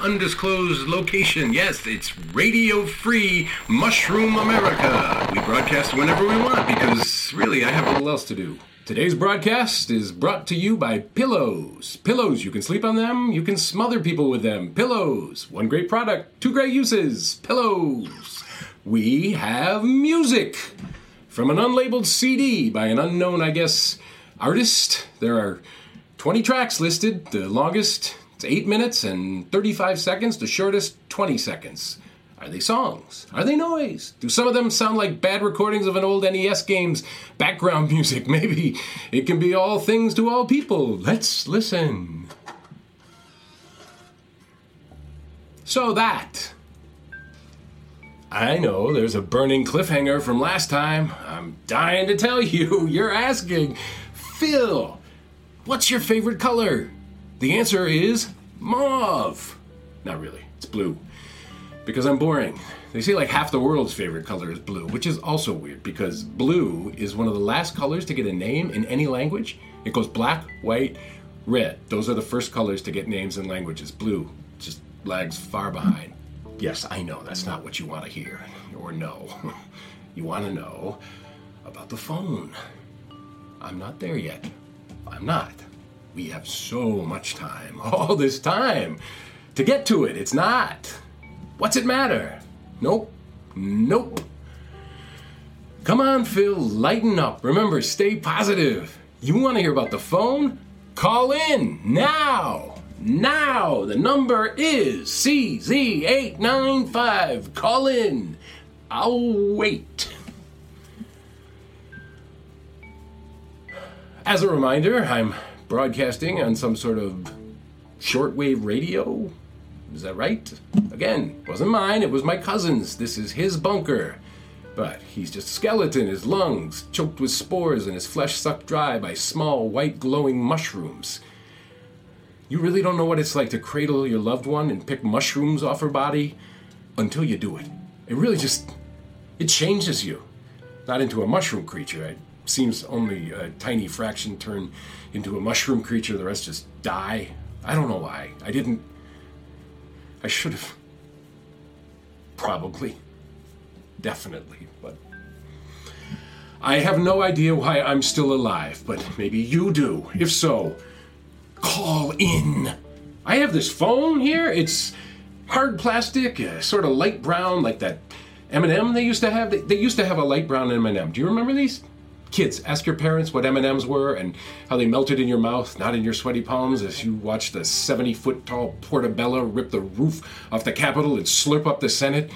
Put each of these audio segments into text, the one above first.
undisclosed location. Yes, it's Radio Free Mushroom America. We broadcast whenever we want because really I have little else to do. Today's broadcast is brought to you by Pillows. Pillows, you can sleep on them, you can smother people with them. Pillows, one great product, two great uses. Pillows. We have music from an unlabeled CD by an unknown, I guess, artist. There are 20 tracks listed. The longest, it's 8 minutes and 35 seconds. The shortest, 20 seconds. Are they songs? Are they noise? Do some of them sound like bad recordings of an old NES game's background music? Maybe it can be all things to all people. Let's listen. So that. I know there's a burning cliffhanger from last time. I'm dying to tell you. You're asking, Phil, What's your favorite color? The answer is mauve. Not really, it's blue. Because I'm boring. They say like half the world's favorite color is blue, which is also weird because blue is one of the last colors to get a name in any language. It goes black, white, red. Those are the first colors to get names in languages. Blue just lags far behind. Yes, I know that's not what you want to hear or know. you want to know about the phone. I'm not there yet. I'm not. We have so much time, all this time, to get to it. It's not. What's it matter? Nope. Nope. Come on, Phil, lighten up. Remember, stay positive. You want to hear about the phone? Call in now. Now. The number is CZ895. Call in. I'll wait. As a reminder, I'm broadcasting on some sort of shortwave radio. Is that right? Again, wasn't mine, it was my cousin's. This is his bunker. But he's just a skeleton, his lungs choked with spores and his flesh sucked dry by small, white, glowing mushrooms. You really don't know what it's like to cradle your loved one and pick mushrooms off her body until you do it. It really just. it changes you. Not into a mushroom creature. I seems only a tiny fraction turn into a mushroom creature, the rest just die. I don't know why. I didn't. I should have. Probably. Definitely, but. I have no idea why I'm still alive, but maybe you do. If so, call in. I have this phone here. It's hard plastic, uh, sort of light brown, like that M&M they used to have. They, they used to have a light brown M&M. Do you remember these? Kids, ask your parents what M&Ms were and how they melted in your mouth, not in your sweaty palms, as you watched the 70-foot tall Portabella rip the roof off the Capitol and slurp up the Senate.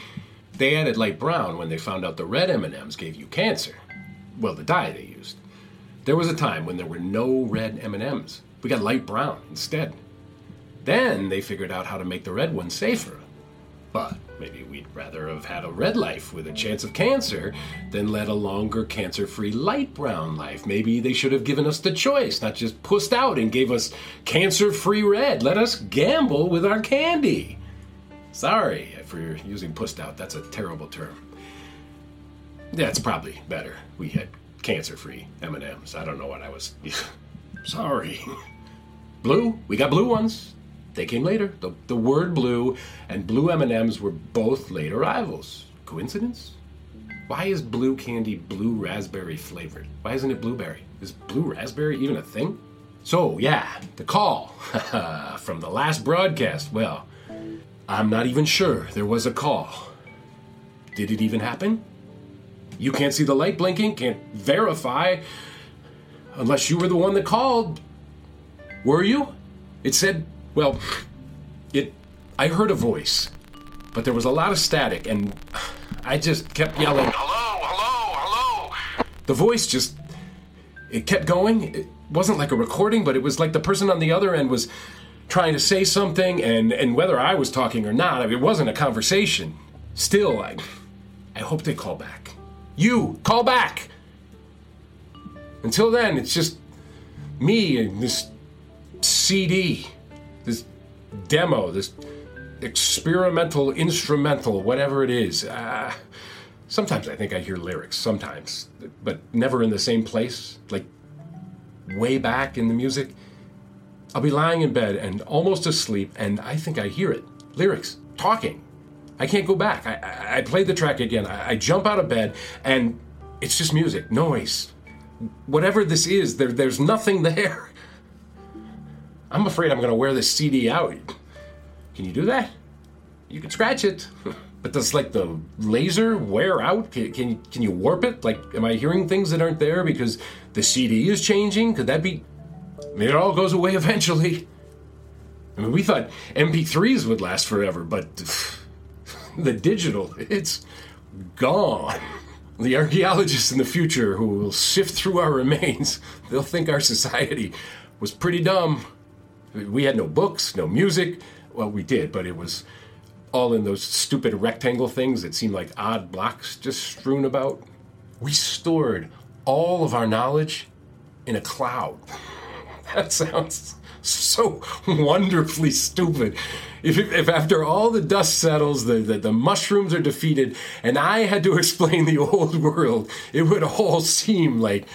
They added light brown when they found out the red M&Ms gave you cancer. Well, the dye they used. There was a time when there were no red M&Ms. We got light brown instead. Then they figured out how to make the red one safer. But maybe we'd rather have had a red life with a chance of cancer than led a longer cancer free light brown life. Maybe they should have given us the choice, not just pussed out and gave us cancer free red. Let us gamble with our candy. Sorry for using pussed out, that's a terrible term. That's probably better. We had cancer free M&Ms. I don't know what I was. Sorry. Blue, we got blue ones. They came later. The, the word blue and blue M&Ms were both late arrivals. Coincidence? Why is blue candy blue raspberry flavored? Why isn't it blueberry? Is blue raspberry even a thing? So, yeah, the call from the last broadcast. Well, I'm not even sure there was a call. Did it even happen? You can't see the light blinking, can't verify unless you were the one that called. Were you? It said well, it. I heard a voice, but there was a lot of static, and I just kept yelling, "Hello, hello, hello!" The voice just. It kept going. It wasn't like a recording, but it was like the person on the other end was trying to say something, and and whether I was talking or not, I mean, it wasn't a conversation. Still, I. I hope they call back. You call back. Until then, it's just me and this CD demo, this experimental instrumental, whatever it is. Uh, sometimes I think I hear lyrics, sometimes, but never in the same place, like way back in the music. I'll be lying in bed and almost asleep, and I think I hear it. lyrics, talking. I can't go back. I, I, I play the track again. I, I jump out of bed, and it's just music, noise. Whatever this is, there, there's nothing there. I'm afraid I'm going to wear this CD out. Can you do that? You can scratch it. But does like the laser wear out? Can, can you can you warp it? Like, am I hearing things that aren't there because the CD is changing? Could that be? I mean, it all goes away eventually. I mean, we thought MP3s would last forever, but the digital, it's gone. The archaeologists in the future who will sift through our remains, they'll think our society was pretty dumb. We had no books, no music. Well, we did, but it was all in those stupid rectangle things that seemed like odd blocks just strewn about. We stored all of our knowledge in a cloud. That sounds so wonderfully stupid. If, if after all the dust settles, the, the, the mushrooms are defeated, and I had to explain the old world, it would all seem like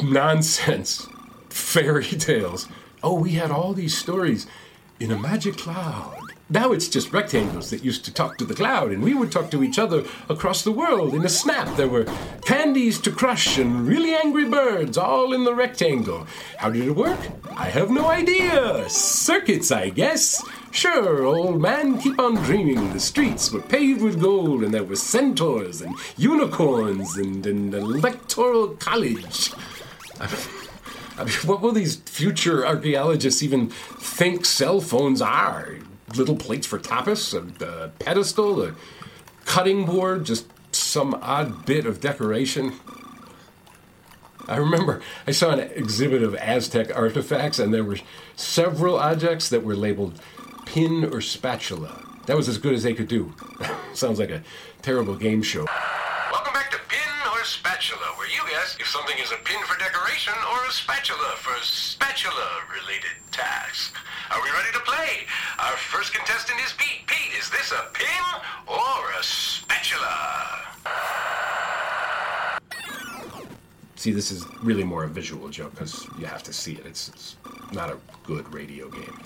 nonsense, fairy tales. Oh, we had all these stories in a magic cloud. Now it's just rectangles that used to talk to the cloud, and we would talk to each other across the world in a snap. There were candies to crush and really angry birds all in the rectangle. How did it work? I have no idea. Circuits, I guess. Sure, old man, keep on dreaming. The streets were paved with gold, and there were centaurs and unicorns and an electoral college. I mean, what will these future archaeologists even think cell phones are? little plates for tapas, a, a pedestal, a cutting board, just some odd bit of decoration. I remember I saw an exhibit of Aztec artifacts, and there were several objects that were labeled pin or spatula. That was as good as they could do. Sounds like a terrible game show. Welcome back to Pin or Spatula, if something is a pin for decoration or a spatula for spatula related tasks. Are we ready to play? Our first contestant is Pete. Pete, is this a pin or a spatula? See, this is really more a visual joke because you have to see it. It's, it's not a good radio game.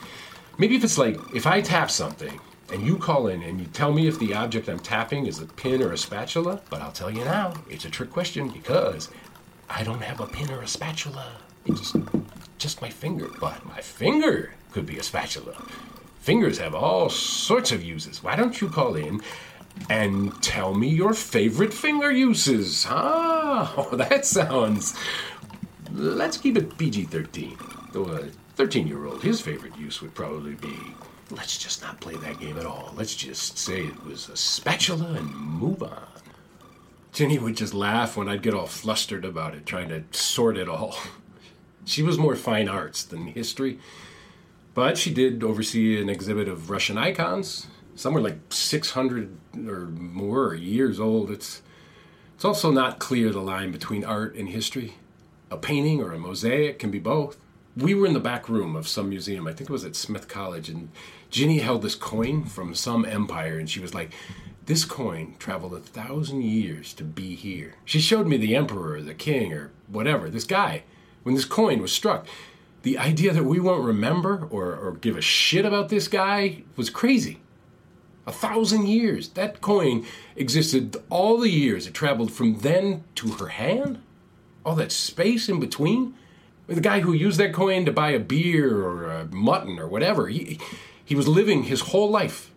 Maybe if it's like, if I tap something and you call in and you tell me if the object I'm tapping is a pin or a spatula, but I'll tell you now, it's a trick question because I don't have a pin or a spatula. It's just, my finger. But my finger could be a spatula. Fingers have all sorts of uses. Why don't you call in and tell me your favorite finger uses? Ah, oh, that sounds. Let's keep it PG 13. Though a 13 year old, his favorite use would probably be. Let's just not play that game at all. Let's just say it was a spatula and move on. Jenny would just laugh when I'd get all flustered about it, trying to sort it all. She was more fine arts than history. But she did oversee an exhibit of Russian icons. Some were like 600 or more years old. It's, it's also not clear the line between art and history. A painting or a mosaic can be both. We were in the back room of some museum, I think it was at Smith College, and Ginny held this coin from some empire, and she was like, This coin traveled a thousand years to be here. She showed me the emperor, or the king, or whatever, this guy, when this coin was struck the idea that we won't remember or, or give a shit about this guy was crazy. A thousand years. That coin existed all the years it traveled from then to her hand. All that space in between. The guy who used that coin to buy a beer or a mutton or whatever, he, he was living his whole life.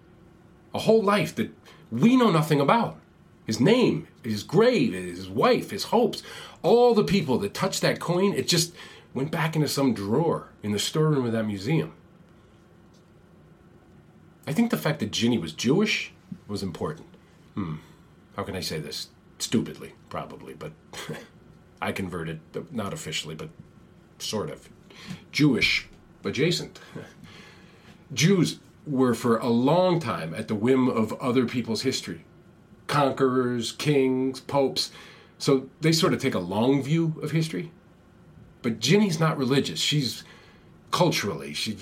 A whole life that we know nothing about. His name, his grave, his wife, his hopes, all the people that touched that coin, it just went back into some drawer in the storeroom of that museum. I think the fact that Ginny was Jewish was important. Hmm. How can I say this? Stupidly, probably, but I converted, not officially, but sort of. Jewish adjacent. Jews were for a long time at the whim of other people's history conquerors, kings, popes. So they sort of take a long view of history. But Ginny's not religious. She's culturally, she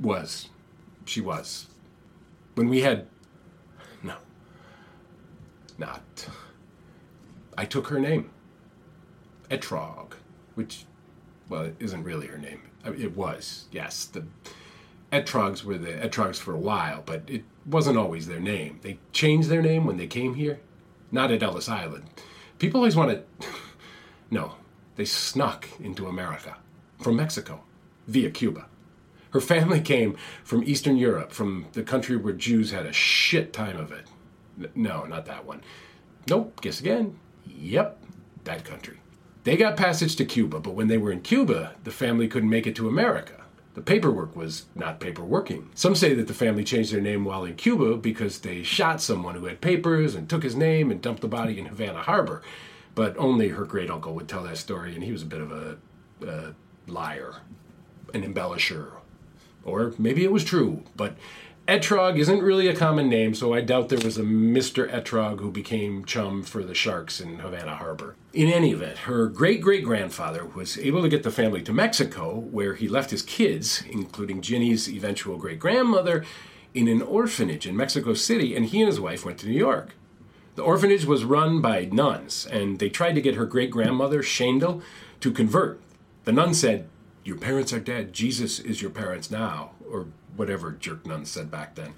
was. She was. When we had. No. Not. I took her name. Etrog, which, well, it isn't really her name. It was, yes. The, Etrogs were the Etrogs for a while, but it wasn't always their name. They changed their name when they came here, not at Ellis Island. People always wanted. No, they snuck into America from Mexico via Cuba. Her family came from Eastern Europe, from the country where Jews had a shit time of it. No, not that one. Nope, guess again. Yep, that country. They got passage to Cuba, but when they were in Cuba, the family couldn't make it to America. The paperwork was not paperworking. Some say that the family changed their name while in Cuba because they shot someone who had papers and took his name and dumped the body in Havana Harbor. But only her great uncle would tell that story, and he was a bit of a, a liar, an embellisher. Or maybe it was true, but Etrog isn't really a common name, so I doubt there was a Mr. Etrog who became chum for the sharks in Havana Harbor. In any event, her great great grandfather was able to get the family to Mexico, where he left his kids, including Ginny's eventual great grandmother, in an orphanage in Mexico City, and he and his wife went to New York. The orphanage was run by nuns, and they tried to get her great grandmother, Shandel, to convert. The nun said, Your parents are dead. Jesus is your parents now, or whatever jerk nuns said back then.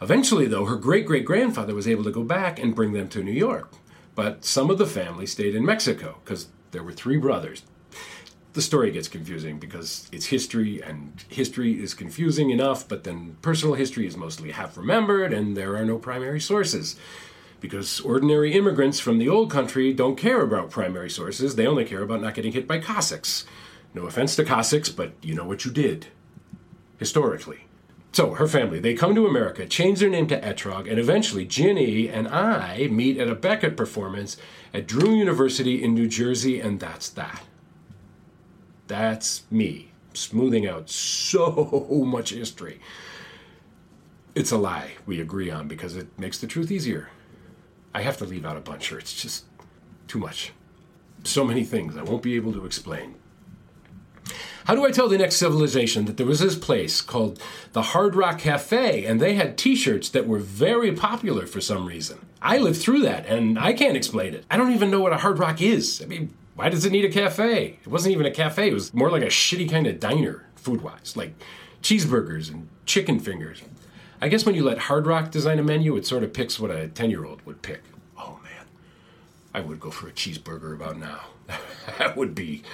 Eventually, though, her great great grandfather was able to go back and bring them to New York. But some of the family stayed in Mexico because there were three brothers. The story gets confusing because it's history, and history is confusing enough, but then personal history is mostly half remembered, and there are no primary sources. Because ordinary immigrants from the old country don't care about primary sources, they only care about not getting hit by Cossacks. No offense to Cossacks, but you know what you did historically. So, her family, they come to America, change their name to Etrog, and eventually Ginny and I meet at a Beckett performance at Drew University in New Jersey, and that's that. That's me, smoothing out so much history. It's a lie we agree on because it makes the truth easier. I have to leave out a bunch, or it's just too much. So many things I won't be able to explain. How do I tell the next civilization that there was this place called the Hard Rock Cafe and they had t shirts that were very popular for some reason? I lived through that and I can't explain it. I don't even know what a Hard Rock is. I mean, why does it need a cafe? It wasn't even a cafe, it was more like a shitty kind of diner, food wise, like cheeseburgers and chicken fingers. I guess when you let Hard Rock design a menu, it sort of picks what a 10 year old would pick. Oh man, I would go for a cheeseburger about now. that would be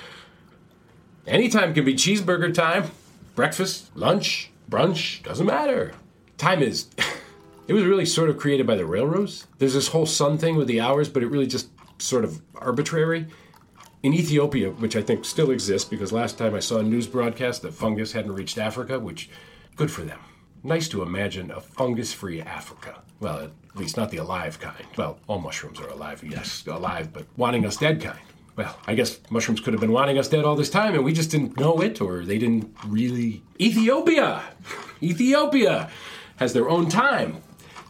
Anytime can be cheeseburger time. Breakfast, lunch, brunch, doesn't matter. Time is. it was really sort of created by the railroads. There's this whole sun thing with the hours, but it really just sort of arbitrary. In Ethiopia, which I think still exists because last time I saw a news broadcast, the fungus hadn't reached Africa, which, good for them. Nice to imagine a fungus free Africa. Well, at least not the alive kind. Well, all mushrooms are alive, yes, alive, but wanting us dead kind. Well, I guess mushrooms could have been wanting us dead all this time and we just didn't know it or they didn't really. Ethiopia! Ethiopia has their own time.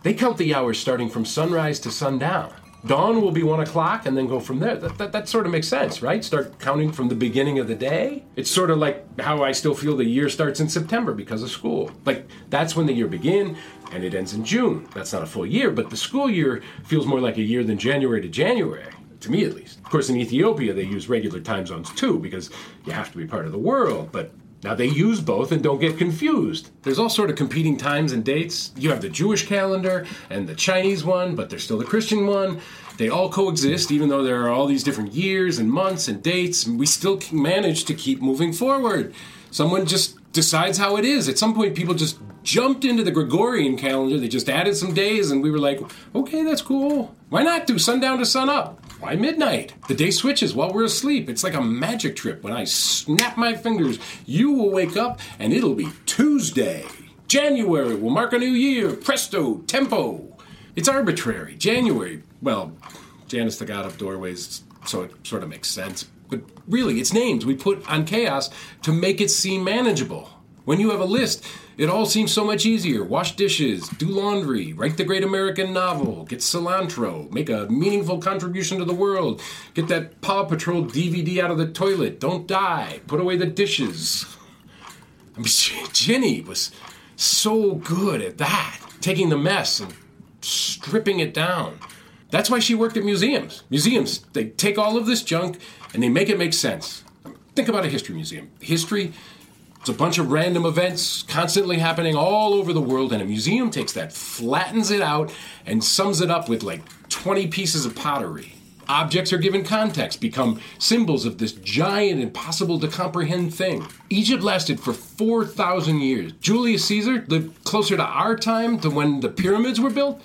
They count the hours starting from sunrise to sundown. Dawn will be one o'clock and then go from there. That, that, that sort of makes sense, right? Start counting from the beginning of the day. It's sort of like how I still feel the year starts in September because of school. Like, that's when the year begin and it ends in June. That's not a full year, but the school year feels more like a year than January to January to me at least. Of course, in Ethiopia, they use regular time zones too because you have to be part of the world, but now they use both and don't get confused. There's all sort of competing times and dates. You have the Jewish calendar and the Chinese one, but there's still the Christian one. They all coexist, even though there are all these different years and months and dates, and we still manage to keep moving forward. Someone just decides how it is. At some point, people just jumped into the Gregorian calendar. They just added some days, and we were like, okay, that's cool. Why not do sundown to sun up? Why midnight? The day switches while we're asleep. It's like a magic trip. When I snap my fingers, you will wake up and it'll be Tuesday. January will mark a new year. Presto, tempo. It's arbitrary. January, well, Janus the God of Doorways, so it sort of makes sense. But really, it's names we put on chaos to make it seem manageable. When you have a list, it all seems so much easier. Wash dishes, do laundry, write the great American novel, get cilantro, make a meaningful contribution to the world, get that Paw Patrol DVD out of the toilet, don't die, put away the dishes. I mean, Ginny was so good at that, taking the mess and stripping it down. That's why she worked at museums. Museums, they take all of this junk and they make it make sense. Think about a history museum. History It's a bunch of random events constantly happening all over the world, and a museum takes that, flattens it out, and sums it up with like 20 pieces of pottery. Objects are given context, become symbols of this giant, impossible to comprehend thing. Egypt lasted for 4,000 years. Julius Caesar lived closer to our time to when the pyramids were built.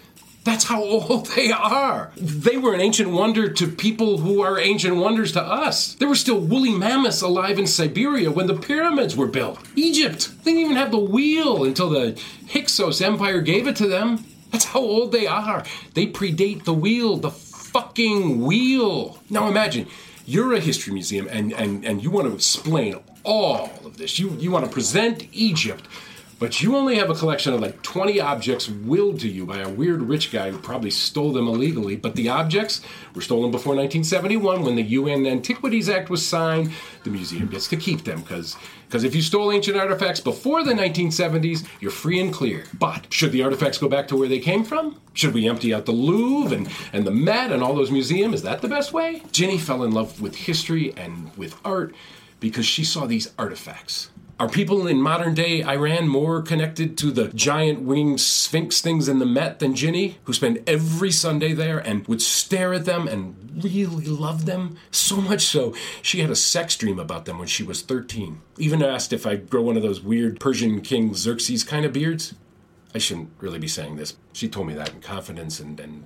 That's how old they are. They were an ancient wonder to people who are ancient wonders to us. There were still woolly mammoths alive in Siberia when the pyramids were built. Egypt, didn't even have the wheel until the Hyksos Empire gave it to them. That's how old they are. They predate the wheel, the fucking wheel. Now imagine, you're a history museum and, and, and you want to explain all of this. You, you want to present Egypt but you only have a collection of like 20 objects willed to you by a weird rich guy who probably stole them illegally. But the objects were stolen before 1971 when the UN Antiquities Act was signed. The museum gets to keep them because because if you stole ancient artifacts before the 1970s, you're free and clear. But should the artifacts go back to where they came from? Should we empty out the Louvre and, and the Met and all those museums? Is that the best way? Ginny fell in love with history and with art because she saw these artifacts are people in modern day Iran more connected to the giant winged sphinx things in the Met than Ginny, who spent every Sunday there and would stare at them and really love them? So much so, she had a sex dream about them when she was 13. Even asked if I'd grow one of those weird Persian King Xerxes kind of beards. I shouldn't really be saying this. She told me that in confidence, and, and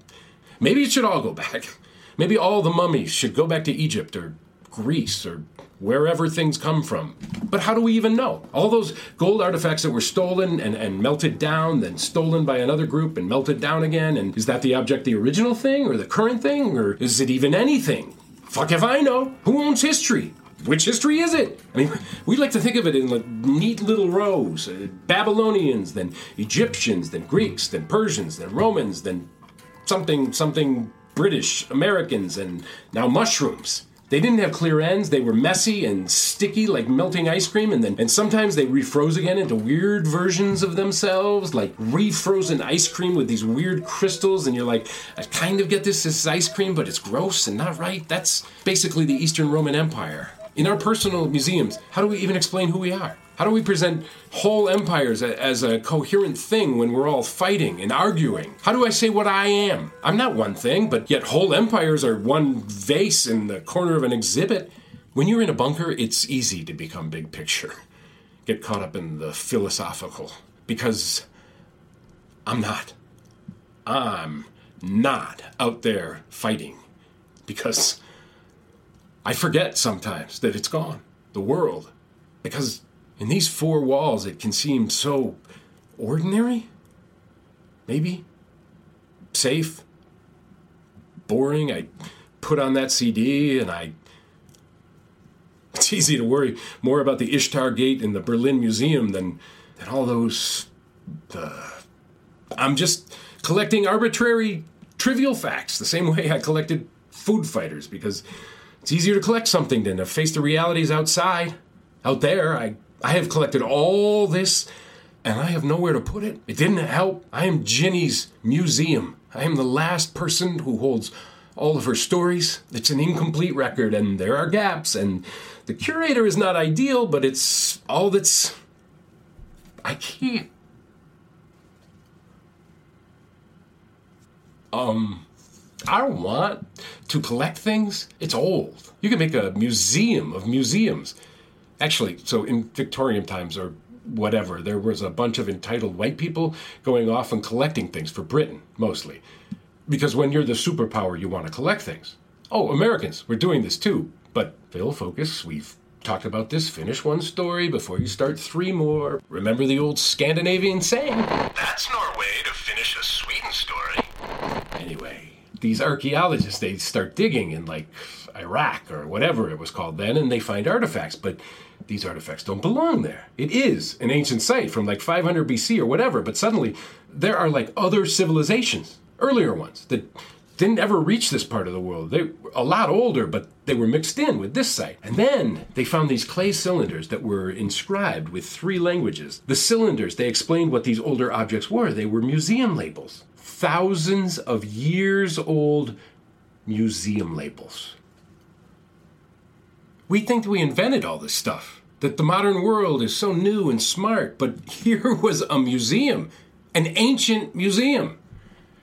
maybe it should all go back. Maybe all the mummies should go back to Egypt or Greece or wherever things come from. But how do we even know? All those gold artifacts that were stolen and, and melted down, then stolen by another group and melted down again, and is that the object the original thing or the current thing, or is it even anything? Fuck if I know. Who owns history? Which history is it? I mean, we like to think of it in like neat little rows uh, Babylonians, then Egyptians, then Greeks, then Persians, then Romans, then something, something British, Americans, and now mushrooms. They didn't have clear ends. They were messy and sticky like melting ice cream, and then and sometimes they refroze again into weird versions of themselves, like refrozen ice cream with these weird crystals. And you're like, I kind of get this, this is ice cream, but it's gross and not right. That's basically the Eastern Roman Empire. In our personal museums, how do we even explain who we are? How do we present whole empires as a coherent thing when we're all fighting and arguing? How do I say what I am? I'm not one thing, but yet whole empires are one vase in the corner of an exhibit. When you're in a bunker, it's easy to become big picture, get caught up in the philosophical, because I'm not. I'm not out there fighting because I forget sometimes that it's gone, the world, because in these four walls, it can seem so ordinary? Maybe? Safe? Boring? I put on that CD and I. It's easy to worry more about the Ishtar Gate in the Berlin Museum than, than all those. I'm just collecting arbitrary, trivial facts the same way I collected food fighters because it's easier to collect something than to face the realities outside. Out there, I I have collected all this and I have nowhere to put it. It didn't help. I am Ginny's museum. I am the last person who holds all of her stories. It's an incomplete record and there are gaps, and the curator is not ideal, but it's all that's. I can't. Um. I don't want to collect things. It's old. You can make a museum of museums actually, so in Victorian times or whatever, there was a bunch of entitled white people going off and collecting things for Britain, mostly. Because when you're the superpower, you want to collect things. Oh, Americans, we're doing this too. But Phil, focus. We've talked about this. Finish one story before you start three more. Remember the old Scandinavian saying? That's Norway to finish a Sweden story. Anyway, these archaeologists, they start digging in like Iraq or whatever it was called then, and they find artifacts. But these artifacts don't belong there. It is an ancient site from like 500 BC or whatever, but suddenly there are like other civilizations, earlier ones, that didn't ever reach this part of the world. They were a lot older, but they were mixed in with this site. And then they found these clay cylinders that were inscribed with three languages. The cylinders, they explained what these older objects were. They were museum labels. Thousands of years old museum labels. We think that we invented all this stuff. that the modern world is so new and smart, but here was a museum, an ancient museum.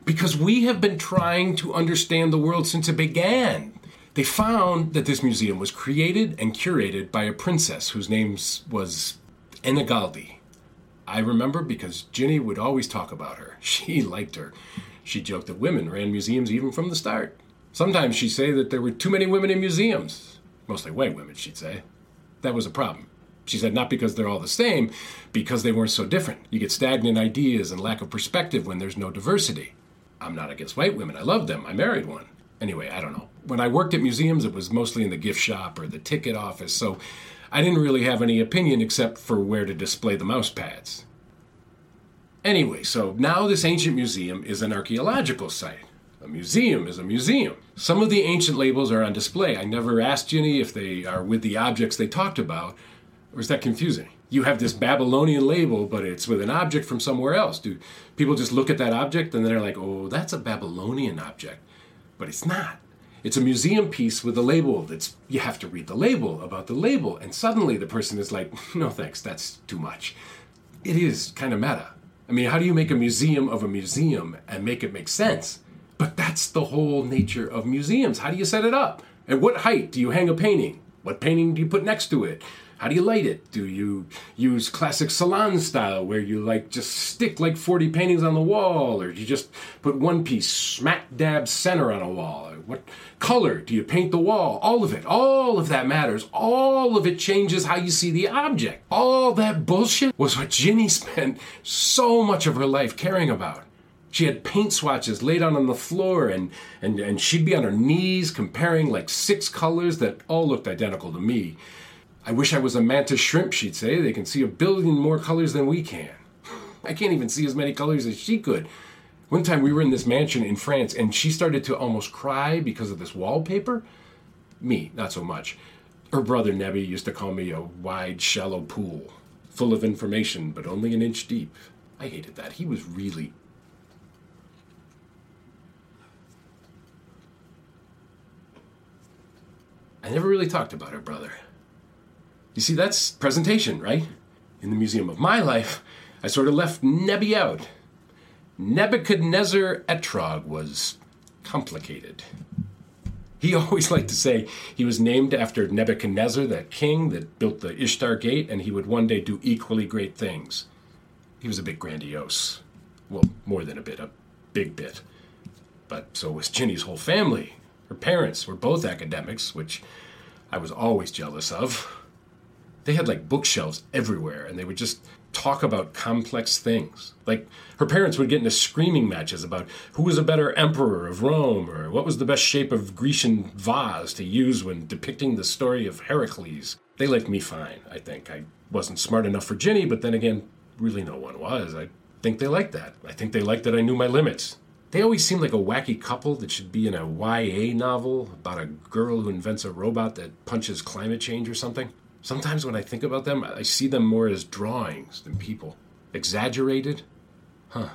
Because we have been trying to understand the world since it began. They found that this museum was created and curated by a princess whose name was Ennigaldi. I remember because Ginny would always talk about her. She liked her. She joked that women ran museums even from the start. Sometimes she'd say that there were too many women in museums. Mostly white women, she'd say. That was a problem. She said not because they're all the same, because they weren't so different. You get stagnant ideas and lack of perspective when there's no diversity. I'm not against white women. I love them. I married one. Anyway, I don't know. When I worked at museums, it was mostly in the gift shop or the ticket office, so I didn't really have any opinion except for where to display the mouse pads. Anyway, so now this ancient museum is an archaeological site. A museum is a museum. Some of the ancient labels are on display. I never asked Ginny if they are with the objects they talked about, or is that confusing? You have this Babylonian label, but it's with an object from somewhere else. Do people just look at that object and they're like, oh, that's a Babylonian object? But it's not. It's a museum piece with a label that's, you have to read the label about the label. And suddenly the person is like, no thanks, that's too much. It is kind of meta. I mean, how do you make a museum of a museum and make it make sense? But that's the whole nature of museums. How do you set it up? At what height do you hang a painting? What painting do you put next to it? How do you light it? Do you use classic salon style where you like just stick like 40 paintings on the wall or do you just put one piece smack dab center on a wall? What color do you paint the wall? All of it. All of that matters. All of it changes how you see the object. All that bullshit was what Ginny spent so much of her life caring about. She had paint swatches laid out on the floor, and, and, and she'd be on her knees comparing like six colors that all looked identical to me. I wish I was a mantis shrimp, she'd say. They can see a billion more colors than we can. I can't even see as many colors as she could. One time we were in this mansion in France and she started to almost cry because of this wallpaper. Me, not so much. Her brother Nebby used to call me a wide, shallow pool, full of information, but only an inch deep. I hated that. He was really. I never really talked about her brother. You see, that's presentation, right? In the museum of my life, I sort of left Nebby out. Nebuchadnezzar Etrog was complicated. He always liked to say he was named after Nebuchadnezzar, that king that built the Ishtar Gate, and he would one day do equally great things. He was a bit grandiose. Well, more than a bit, a big bit. But so was Ginny's whole family. Her parents were both academics, which I was always jealous of they had like bookshelves everywhere and they would just talk about complex things. Like her parents would get into screaming matches about who was a better emperor of Rome or what was the best shape of Grecian vase to use when depicting the story of Heracles. They liked me fine, I think. I wasn't smart enough for Ginny, but then again, really no one was. I think they liked that. I think they liked that I knew my limits. They always seemed like a wacky couple that should be in a YA novel about a girl who invents a robot that punches climate change or something. Sometimes when I think about them, I see them more as drawings than people. Exaggerated? Huh.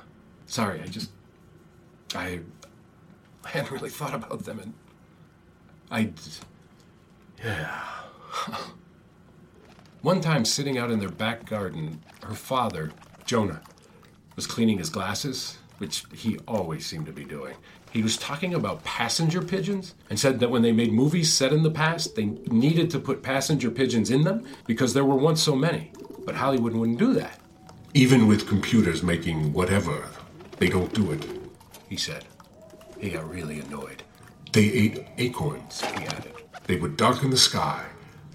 Sorry, I just. I. I hadn't really thought about them and. I. Yeah. One time, sitting out in their back garden, her father, Jonah, was cleaning his glasses, which he always seemed to be doing. He was talking about passenger pigeons and said that when they made movies set in the past, they needed to put passenger pigeons in them because there were once so many. But Hollywood wouldn't do that. Even with computers making whatever, they don't do it, he said. He got really annoyed. They ate acorns, he added. They would darken the sky,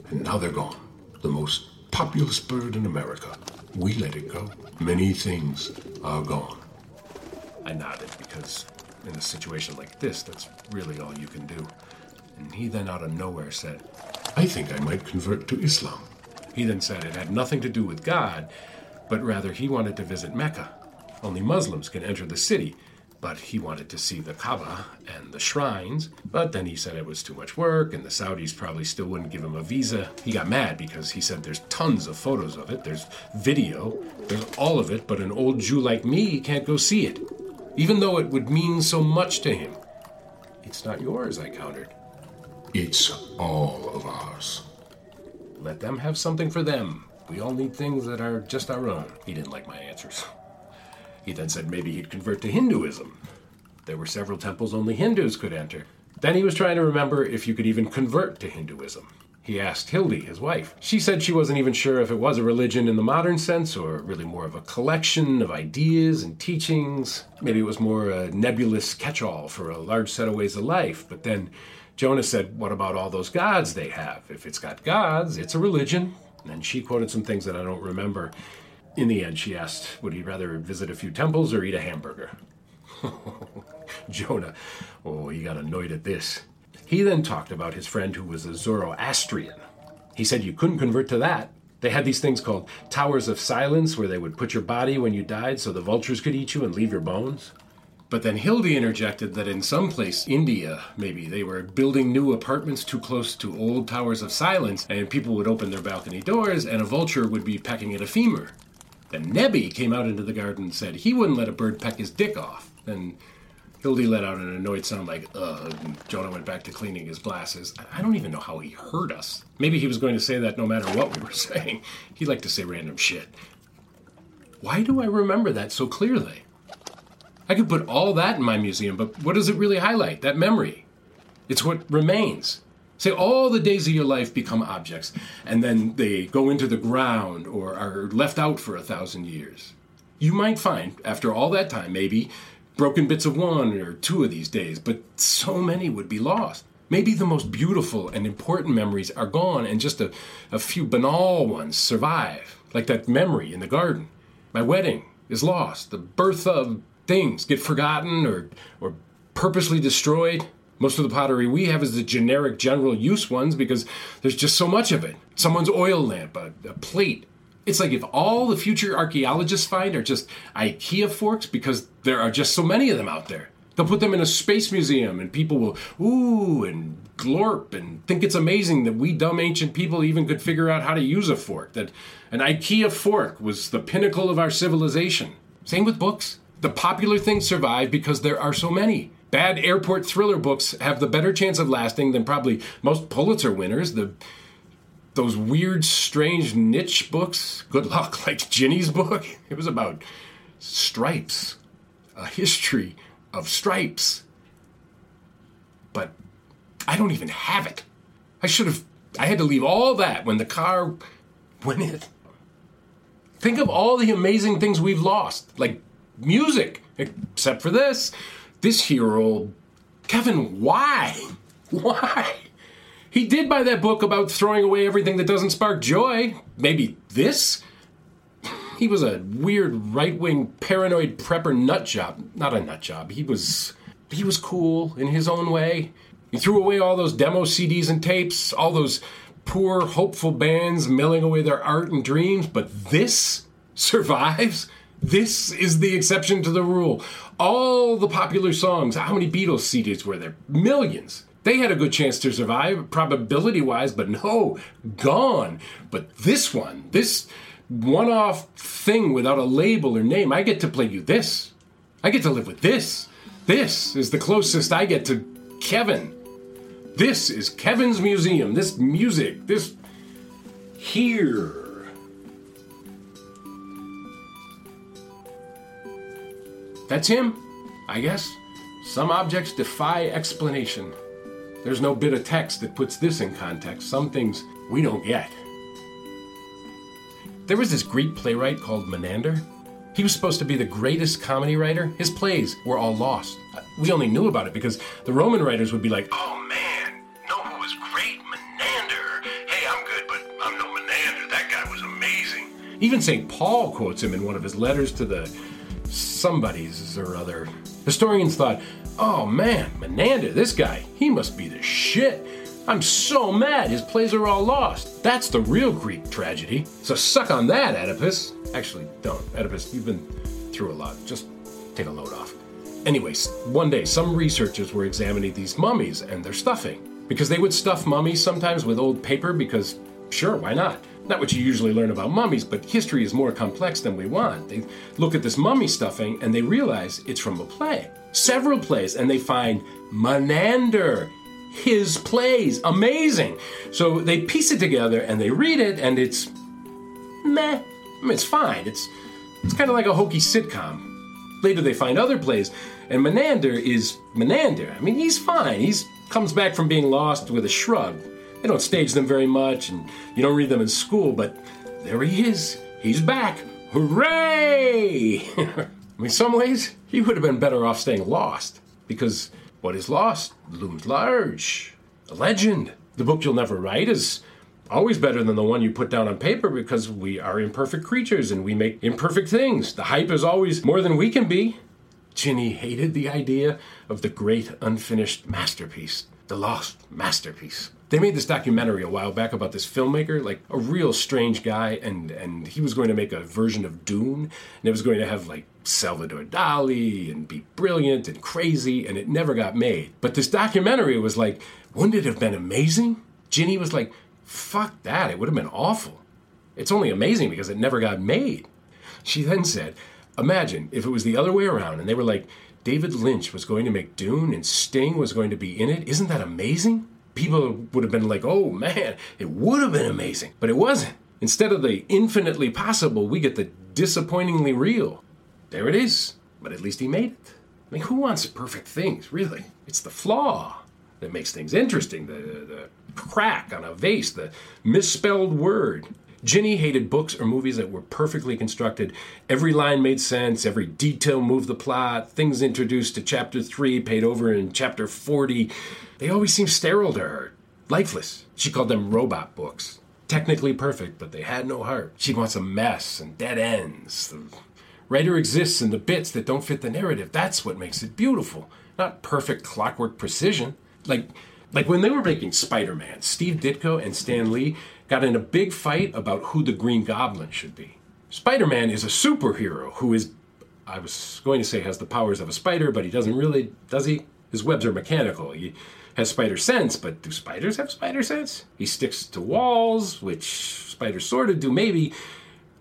and now they're gone. The most populous bird in America. We let it go. Many things are gone. I nodded because in a situation like this, that's really all you can do. And he then out of nowhere said, I think I might convert to Islam. He then said it had nothing to do with God, but rather he wanted to visit Mecca. Only Muslims can enter the city, but he wanted to see the Kaaba and the shrines. But then he said it was too much work, and the Saudis probably still wouldn't give him a visa. He got mad because he said there's tons of photos of it, there's video, there's all of it, but an old Jew like me can't go see it even though it would mean so much to him. It's not yours, I countered. It's all of ours. Let them have something for them. We all need things that are just our own. He didn't like my answers. He then said maybe he'd convert to Hinduism. There were several temples only Hindus could enter. Then he was trying to remember if you could even convert to Hinduism. He asked Hildy, his wife. She said she wasn't even sure if it was a religion in the modern sense or really more of a collection of ideas and teachings. Maybe it was more a nebulous catch all for a large set of ways of life. But then Jonah said, What about all those gods they have? If it's got gods, it's a religion. And she quoted some things that I don't remember. In the end, she asked, Would he rather visit a few temples or eat a hamburger? Jonah, oh, he got annoyed at this. He then talked about his friend who was a Zoroastrian. He said you couldn't convert to that. They had these things called towers of silence where they would put your body when you died so the vultures could eat you and leave your bones. But then Hildy interjected that in some place, India, maybe, they were building new apartments too close to old towers of silence, and people would open their balcony doors, and a vulture would be pecking at a femur. Then Nebby came out into the garden and said he wouldn't let a bird peck his dick off. Then Hildy let out an annoyed sound like, ugh, Jonah went back to cleaning his glasses. I don't even know how he heard us. Maybe he was going to say that no matter what we were saying. He liked to say random shit. Why do I remember that so clearly? I could put all that in my museum, but what does it really highlight? That memory. It's what remains. Say all the days of your life become objects, and then they go into the ground or are left out for a thousand years. You might find, after all that time, maybe broken bits of one or two of these days, but so many would be lost. Maybe the most beautiful and important memories are gone and just a, a few banal ones survive, like that memory in the garden. My wedding is lost. The birth of things get forgotten or, or purposely destroyed. Most of the pottery we have is the generic general use ones because there's just so much of it. Someone's oil lamp, a, a plate, it's like if all the future archaeologists find are just IKEA forks because there are just so many of them out there. They'll put them in a space museum and people will ooh and glorp and think it's amazing that we dumb ancient people even could figure out how to use a fork. That an IKEA fork was the pinnacle of our civilization. Same with books. The popular things survive because there are so many. Bad airport thriller books have the better chance of lasting than probably most Pulitzer winners. The those weird, strange niche books. Good luck, like Ginny's book. It was about stripes, a history of stripes. But I don't even have it. I should have. I had to leave all that when the car went in. Think of all the amazing things we've lost, like music, except for this. This hero, Kevin, why? Why? He did buy that book about throwing away everything that doesn't spark joy. Maybe this? He was a weird right-wing paranoid prepper nut job. Not a nut job. He was he was cool in his own way. He threw away all those demo CDs and tapes, all those poor hopeful bands milling away their art and dreams, but this survives. This is the exception to the rule. All the popular songs, how many Beatles CDs were there? Millions. They had a good chance to survive, probability wise, but no, gone. But this one, this one off thing without a label or name, I get to play you this. I get to live with this. This is the closest I get to Kevin. This is Kevin's museum. This music, this here. That's him, I guess. Some objects defy explanation. There's no bit of text that puts this in context. Some things we don't get. There was this Greek playwright called Menander. He was supposed to be the greatest comedy writer. His plays were all lost. We only knew about it because the Roman writers would be like, Oh man, know who was great? Menander. Hey, I'm good, but I'm no Menander. That guy was amazing. Even St. Paul quotes him in one of his letters to the somebodies or other. Historians thought, oh man, Menander, this guy, he must be the shit. I'm so mad his plays are all lost. That's the real Greek tragedy. So suck on that, Oedipus. Actually, don't. Oedipus, you've been through a lot. Just take a load off. Anyways, one day some researchers were examining these mummies and their stuffing. Because they would stuff mummies sometimes with old paper because, sure, why not? Not what you usually learn about mummies, but history is more complex than we want. They look at this mummy stuffing and they realize it's from a play. Several plays, and they find Menander his plays. Amazing. So they piece it together and they read it, and it's meh. I mean, it's fine. It's it's kind of like a hokey sitcom. Later they find other plays, and Menander is Menander. I mean, he's fine. He's comes back from being lost with a shrug. They don't stage them very much, and you don't read them in school, but there he is. He's back. Hooray! I mean, some ways, he would have been better off staying lost, because what is lost looms large. A legend. The book you'll never write is always better than the one you put down on paper because we are imperfect creatures and we make imperfect things. The hype is always more than we can be. Ginny hated the idea of the great unfinished masterpiece, the lost masterpiece. They made this documentary a while back about this filmmaker, like a real strange guy, and and he was going to make a version of Dune, and it was going to have like Salvador Dali and be brilliant and crazy, and it never got made. But this documentary was like, wouldn't it have been amazing? Ginny was like, fuck that, it would have been awful. It's only amazing because it never got made. She then said, imagine if it was the other way around and they were like, David Lynch was going to make Dune and Sting was going to be in it. Isn't that amazing? People would have been like, oh man, it would have been amazing. But it wasn't. Instead of the infinitely possible, we get the disappointingly real. There it is. But at least he made it. I mean, who wants perfect things, really? It's the flaw that makes things interesting, the, the crack on a vase, the misspelled word. Ginny hated books or movies that were perfectly constructed. Every line made sense, every detail moved the plot, things introduced to chapter 3 paid over in chapter 40. They always seemed sterile to her, lifeless. She called them robot books. Technically perfect, but they had no heart. She wants a mess and dead ends. The writer exists in the bits that don't fit the narrative. That's what makes it beautiful, not perfect clockwork precision. Like, like when they were making Spider Man, Steve Ditko and Stan Lee got in a big fight about who the Green Goblin should be. Spider Man is a superhero who is, I was going to say, has the powers of a spider, but he doesn't really, does he? His webs are mechanical. Has spider sense, but do spiders have spider sense? He sticks to walls, which spiders sort of do, maybe.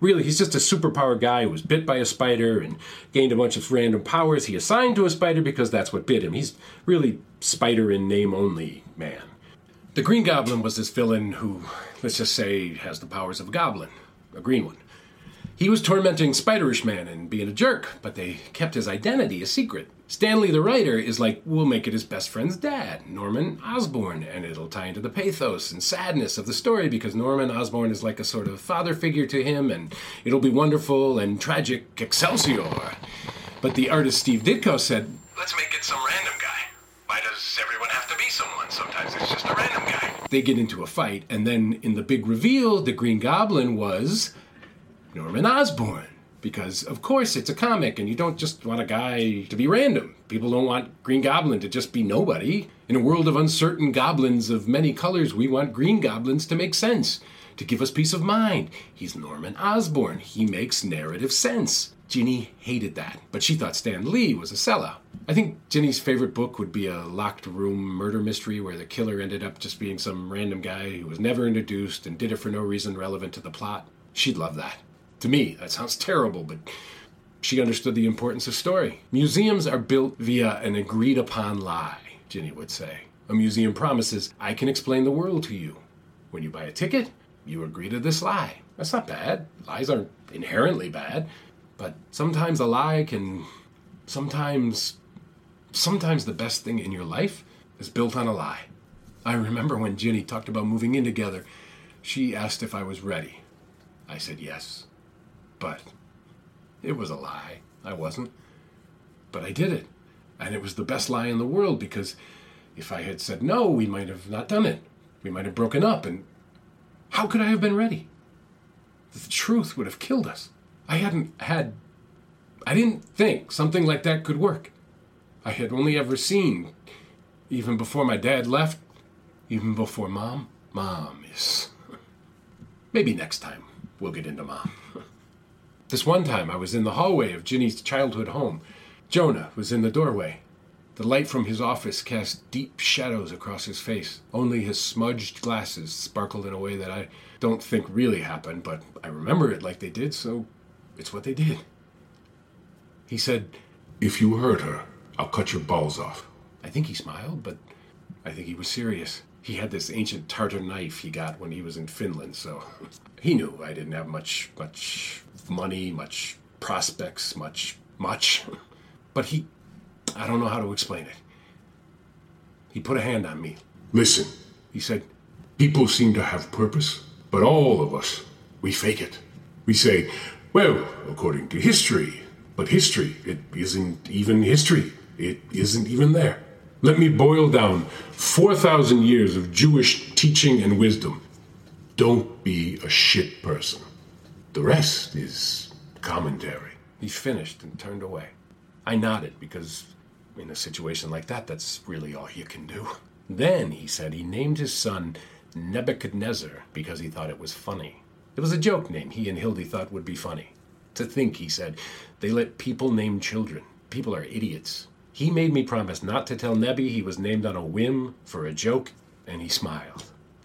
Really, he's just a superpower guy who was bit by a spider and gained a bunch of random powers he assigned to a spider because that's what bit him. He's really spider in name only man. The Green Goblin was this villain who, let's just say, has the powers of a goblin, a green one. He was tormenting Spiderish Man and being a jerk, but they kept his identity a secret. Stan Lee, the writer, is like, we'll make it his best friend's dad, Norman Osborn, and it'll tie into the pathos and sadness of the story because Norman Osborn is like a sort of father figure to him, and it'll be wonderful and tragic Excelsior. But the artist Steve Ditko said, Let's make it some random guy. Why does everyone have to be someone? Sometimes it's just a random guy. They get into a fight, and then in the big reveal, the Green Goblin was Norman Osborn. Because, of course, it's a comic, and you don't just want a guy to be random. People don't want Green Goblin to just be nobody. In a world of uncertain goblins of many colors, we want Green Goblins to make sense, to give us peace of mind. He's Norman Osborn. He makes narrative sense. Ginny hated that, but she thought Stan Lee was a sellout. I think Ginny's favorite book would be a locked room murder mystery where the killer ended up just being some random guy who was never introduced and did it for no reason relevant to the plot. She'd love that. To me, that sounds terrible, but she understood the importance of story. Museums are built via an agreed upon lie, Ginny would say. A museum promises, I can explain the world to you. When you buy a ticket, you agree to this lie. That's not bad. Lies aren't inherently bad, but sometimes a lie can. Sometimes. Sometimes the best thing in your life is built on a lie. I remember when Ginny talked about moving in together, she asked if I was ready. I said yes. But it was a lie. I wasn't. But I did it. And it was the best lie in the world because if I had said no, we might have not done it. We might have broken up. And how could I have been ready? The truth would have killed us. I hadn't had. I didn't think something like that could work. I had only ever seen, even before my dad left, even before mom. Mom is. Maybe next time we'll get into mom. This one time I was in the hallway of Ginny's childhood home. Jonah was in the doorway. The light from his office cast deep shadows across his face. Only his smudged glasses sparkled in a way that I don't think really happened, but I remember it like they did, so it's what they did. He said, If you hurt her, I'll cut your balls off. I think he smiled, but I think he was serious. He had this ancient Tartar knife he got when he was in Finland, so he knew I didn't have much, much money, much prospects, much, much. But he, I don't know how to explain it. He put a hand on me. Listen, He said, people seem to have purpose, but all of us, we fake it. We say, well, according to history, but history, it isn't even history. It isn't even there. Let me boil down 4,000 years of Jewish teaching and wisdom. Don't be a shit person. The rest is commentary. He finished and turned away. I nodded because in a situation like that, that's really all you can do. Then he said he named his son Nebuchadnezzar because he thought it was funny. It was a joke name he and Hildy thought would be funny. To think, he said, they let people name children. People are idiots. He made me promise not to tell Nebby he was named on a whim for a joke, and he smiled.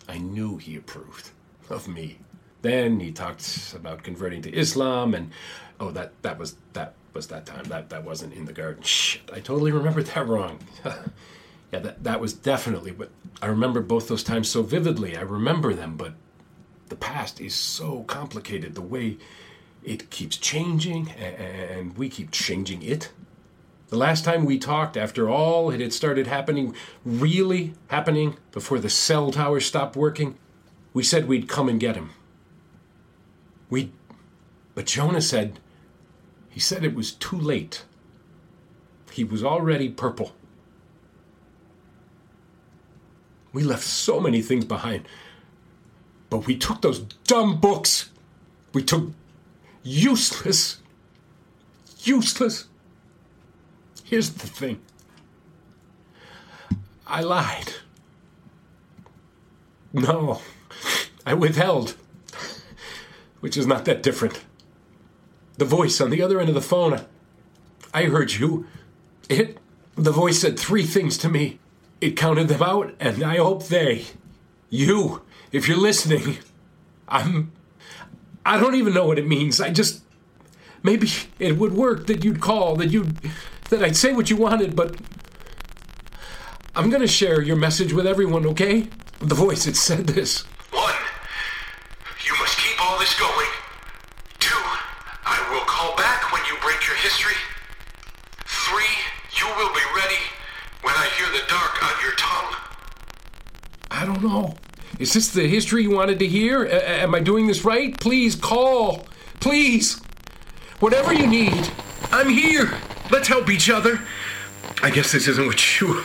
I knew he approved of me. Then he talked about converting to Islam, and oh, that that was that was that time. That that wasn't in the garden. Shit, I totally remembered that wrong. yeah, that that was definitely. But I remember both those times so vividly. I remember them, but the past is so complicated. The way it keeps changing, and we keep changing it. The last time we talked, after all it had started happening, really happening, before the cell tower stopped working, we said we'd come and get him. We, but Jonah said, he said it was too late. He was already purple. We left so many things behind, but we took those dumb books. We took useless, useless. Here's the thing I lied. No, I withheld, which is not that different. The voice on the other end of the phone, I heard you. It, the voice said three things to me. It counted them out, and I hope they, you, if you're listening, I'm, I don't even know what it means. I just, maybe it would work that you'd call, that you'd, that I'd say what you wanted, but I'm gonna share your message with everyone, okay? The voice, it said this. One, you must keep all this going. Two, I will call back when you break your history. Three, you will be ready when I hear the dark on your tongue. I don't know. Is this the history you wanted to hear? A- am I doing this right? Please call. Please. Whatever you need, I'm here. Let's help each other. I guess this isn't what you.